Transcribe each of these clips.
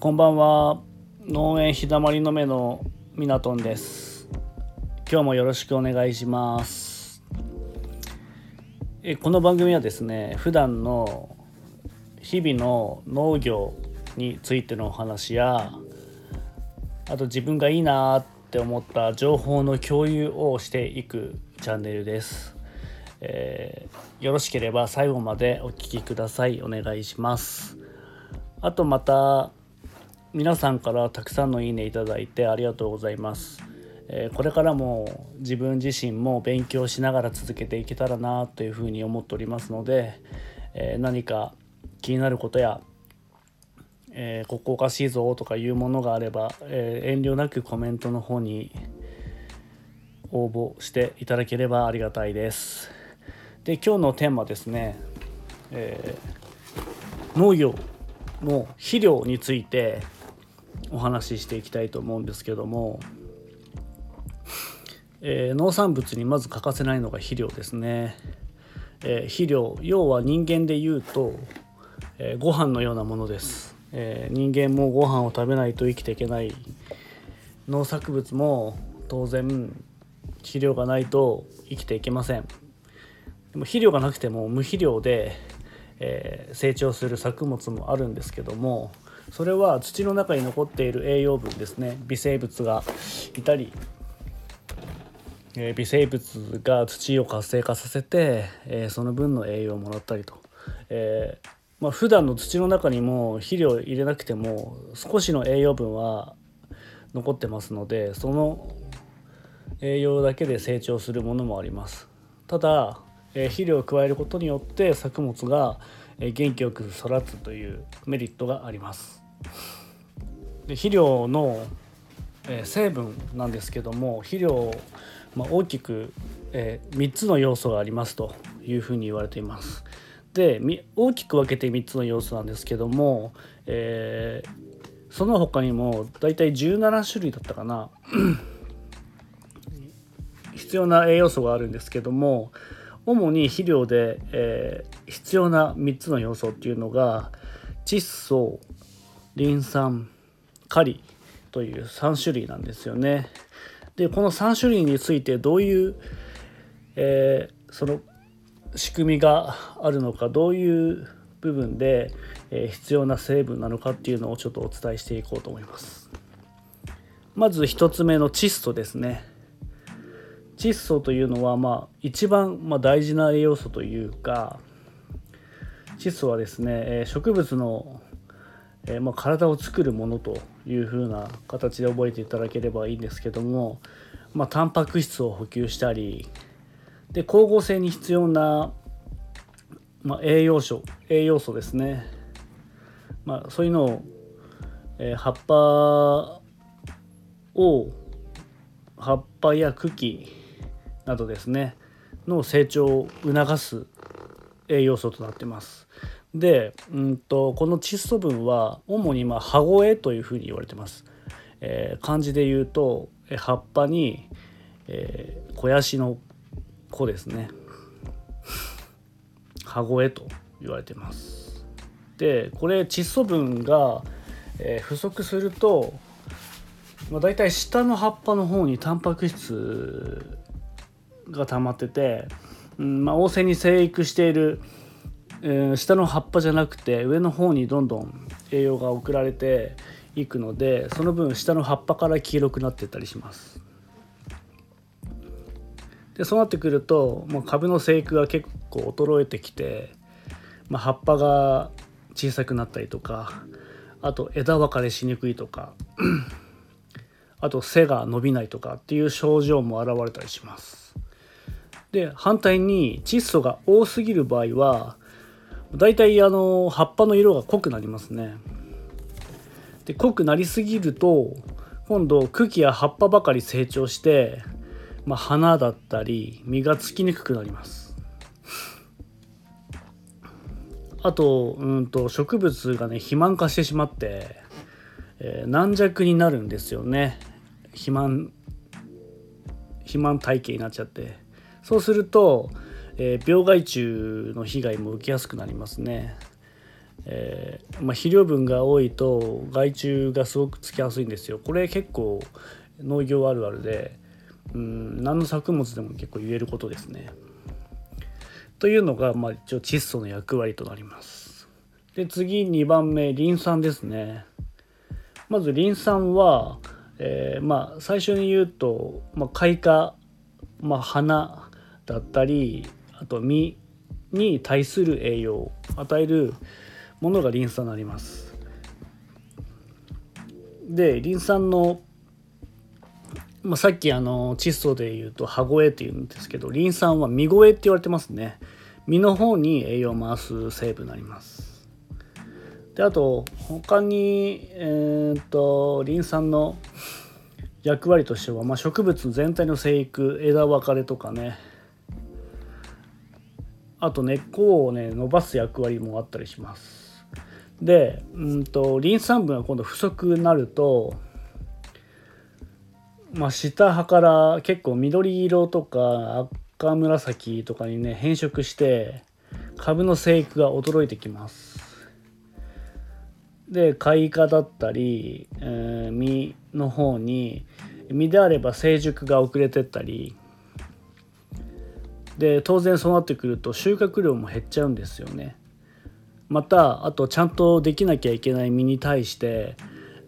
こんばんは。農園日だまりの目のみなとんです。今日もよろしくお願いします。えこの番組はですね普段の日々の農業についてのお話やあと自分がいいなって思った情報の共有をしていくチャンネルです、えー、よろしければ最後までお聴きください。お願いします。あとまた皆さんからたくさんのいいねいただいてありがとうございます。えこれからも自分自身も勉強しながら続けていけたらなというふうに思っておりますので、え何か気になることや、えここおかしいぞとかいうものがあれば、え遠慮なくコメントの方に応募していただければありがたいです。で今日のテーマですね、えー、農業の肥料についてお話ししていきたいと思うんですけども、えー、農産物にまず欠かせないのが肥料ですね、えー、肥料要は人間で言うと、えー、ご飯のようなものです、えー、人間もご飯を食べないと生きていけない。農作物も当然肥料がないと生きていけません。でも肥料がなくても無肥料で、えー、成長する作物もあるんですけどもそれは土の中に残っている栄養分ですね。微生物がいたり、え、微生物が土を活性化させて、え、その分の栄養をもらったりと、えーまあ、普段の土の中にも肥料を入れなくても少しの栄養分は残ってますのでその栄養だけで成長するものもあります。ただ、肥料を加えることによって作物が元気よく育つというメリットがあります。で肥料の、え成分なんですけども肥料、まあ、大きく、え3つの要素がありますというふうに言われています。で大きく分けて3つの要素なんですけども、えー、その他にもだいたい17種類だったかな。必要な栄養素があるんですけども主に肥料で、えー、必要な3つの要素っていうのが窒素リン酸カリという3種類なんですよね。でこの3種類についてどういう、えー、その仕組みがあるのかどういう部分で、えー、必要な成分なのかっていうのをちょっとお伝えしていこうと思います。まず1つ目の窒素ですね。窒素というのは、まあ、一番、まあ、大事な栄養素というか窒素はですね植物の、えー、まあ、体を作るものというふうな形で覚えていただければいいんですけども、まあ、タンパク質を補給したりで光合成に必要な、まあ、栄養素栄養素ですね、まあ、そういうのを、え、葉っぱを葉っぱや茎などですねの成長を促す栄養素となってます。で、うんと、この窒素分は主にまあ葉声というふうに言われてます。えー、漢字で言うと葉っぱに、えー、肥やしの子ですね。葉声と言われてます。でこれ窒素分が、えー、不足すると、まあ、大体下の葉っぱの方にタンパク質が溜まってて、うんまあ、旺盛に生育している、えー、下の葉っぱじゃなくて上の方にどんどん栄養が送られていくのでその分下の葉っぱから黄色くなってったりします。でそうなってくるともう株の生育が結構衰えてきて、まあ、葉っぱが小さくなったりとかあと枝分かれしにくいとかあと背が伸びないとかっていう症状も現れたりします。で反対に窒素が多すぎる場合はだいたいあの葉っぱの色が濃くなりますね。で濃くなりすぎると今度茎や葉っぱばかり成長して、まあ、花だったり実がつきにくくなります。あとうんと植物がね肥満化してしまって、えー、軟弱になるんですよね肥満肥満体型になっちゃって。そうすると、えー、病害虫の被害も受けやすくなりますね。えー、まあ、肥料分が多いと害虫がすごくつきやすいんですよこれ結構農業あるあるでうん何の作物でも結構言えることですね。というのが、まあ、一応窒素の役割となります。で次2番目リン酸ですね。まずリン酸は、えー、まあ、最初に言うと、まあ、開花、まあ、花だったりあと実に対する栄養を与えるものがリン酸になります。でリン酸のまあ、さっきあの窒素で言うと歯声っていうんですけどリン酸は実声って言われてますね実の方に栄養を回す成分になりますであと他にえー、っとリン酸の役割としては、まあ、植物全体の生育枝分かれとかねあと根っこをね伸ばす役割もあったりしますでうんとリン酸分が今度不足になるとまあ、下葉から結構緑色とか赤紫とかにね変色して株の生育が衰えてきます。で開花だったり、えー、実の方に実であれば成熟が遅れてったりで当然そうなってくると収穫量も減っちゃうんですよね。またあとちゃんとできなきゃいけない実に対して、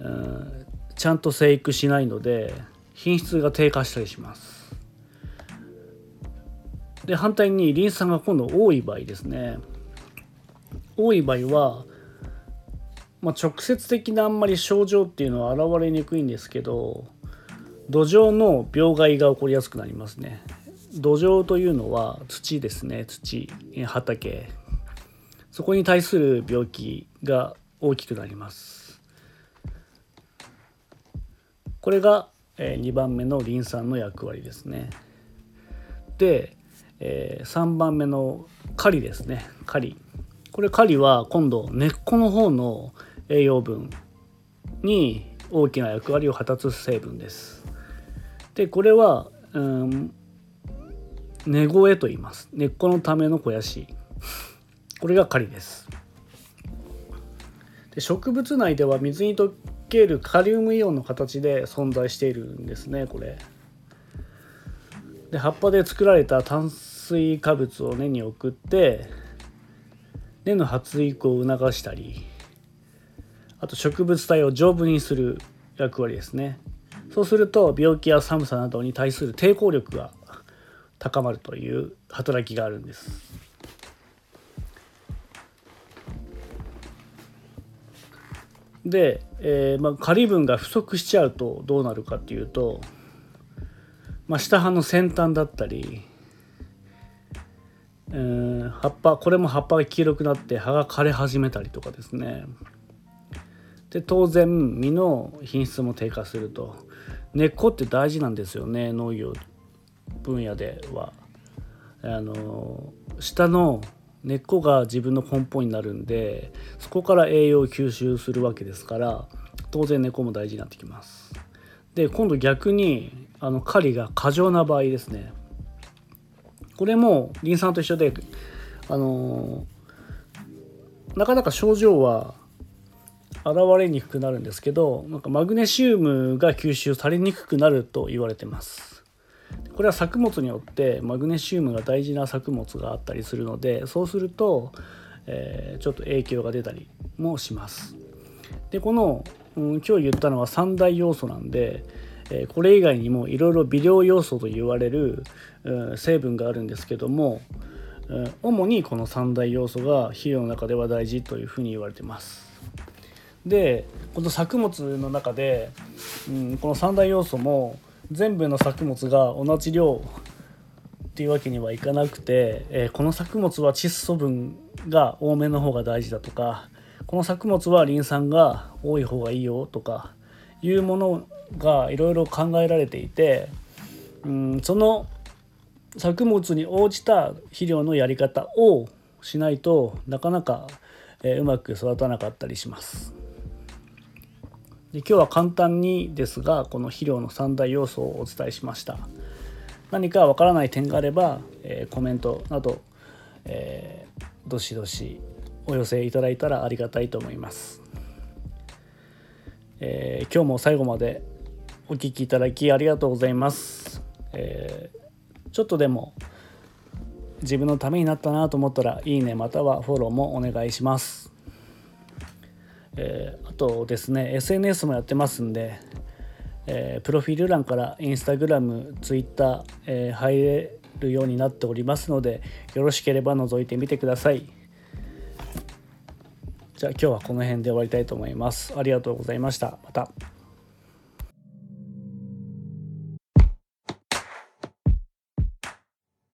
うん、ちゃんと生育しないので品質が低下したりします。で反対にリン酸が今度多い場合ですね。多い場合は、まあ、直接的なあんまり症状っていうのは現れにくいんですけど土壌の病害が起こりやすくなりますね。土壌というのは土ですね土畑そこに対する病気が大きくなりますこれが2番目のリン酸の役割ですね。で、3番目のカリですねカリ。これカリは今度根っこの方の栄養分に大きな役割を果たす成分です。でこれは、うん、根越と言います。根っこのための肥やし。これがカリです。で植物内では水に溶けるカリウムイオンの形で存在しているんですねこれ。で葉っぱで作られた炭水化物を根に送って根の発育を促したりあと植物体を丈夫にする役割ですねそうすると病気や寒さなどに対する抵抗力が高まるという働きがあるんです。で、えーまあ、仮分が不足しちゃうとどうなるかっていうと、まあ、下葉の先端だったり、えー、葉っぱこれも葉っぱが黄色くなって葉が枯れ始めたりとかですね。で当然実の品質も低下すると。根っこって大事なんですよね農業。分野では。あの下の根っこが自分の根本になるんでそこから栄養を吸収するわけですから当然根っこも大事になってきます。で今度逆にあの狩りが過剰な場合ですねこれもリン酸と一緒であのなかなか症状は現れにくくなるんですけどなんかマグネシウムが吸収されにくくなると言われてます。これは作物によってマグネシウムが大事な作物があったりするのでそうすると、えー、ちょっと影響が出たりもします。でこの、うん、今日言ったのは三大要素なんで、えー、これ以外にもいろいろ微量要素と言われる、うん、成分があるんですけども、うん、主にこの三大要素が肥料の中では大事というふうに言われてます。でこの作物の中で、うん、この三大要素も全部の作物が同じ量っていうわけにはいかなくて、えー、この作物は窒素分が多めの方が大事だとかこの作物はリン酸が多い方がいいよとかいうものがいろいろ考えられていてうんその作物に応じた肥料のやり方をしないとなかなか、えー、うまく育たなかったりします。で今日は簡単にですがこの肥料の3大要素をお伝えしました。何かわからない点があれば、えー、コメントなど、えー、どしどしお寄せいただいたらありがたいと思います、えー、今日も最後までお聴きいただきありがとうございます、え、ちょっとでも自分のためになったなと思ったらいいねまたはフォローもお願いします、えー、あとですね SNS もやってますんで、えー、プロフィール欄からインスタグラム、ツイッター、えー、入れるようになっておりますのでよろしければ覗いてみてください。じゃあ今日はこの辺で終わりたいと思います。ありがとうございました。また。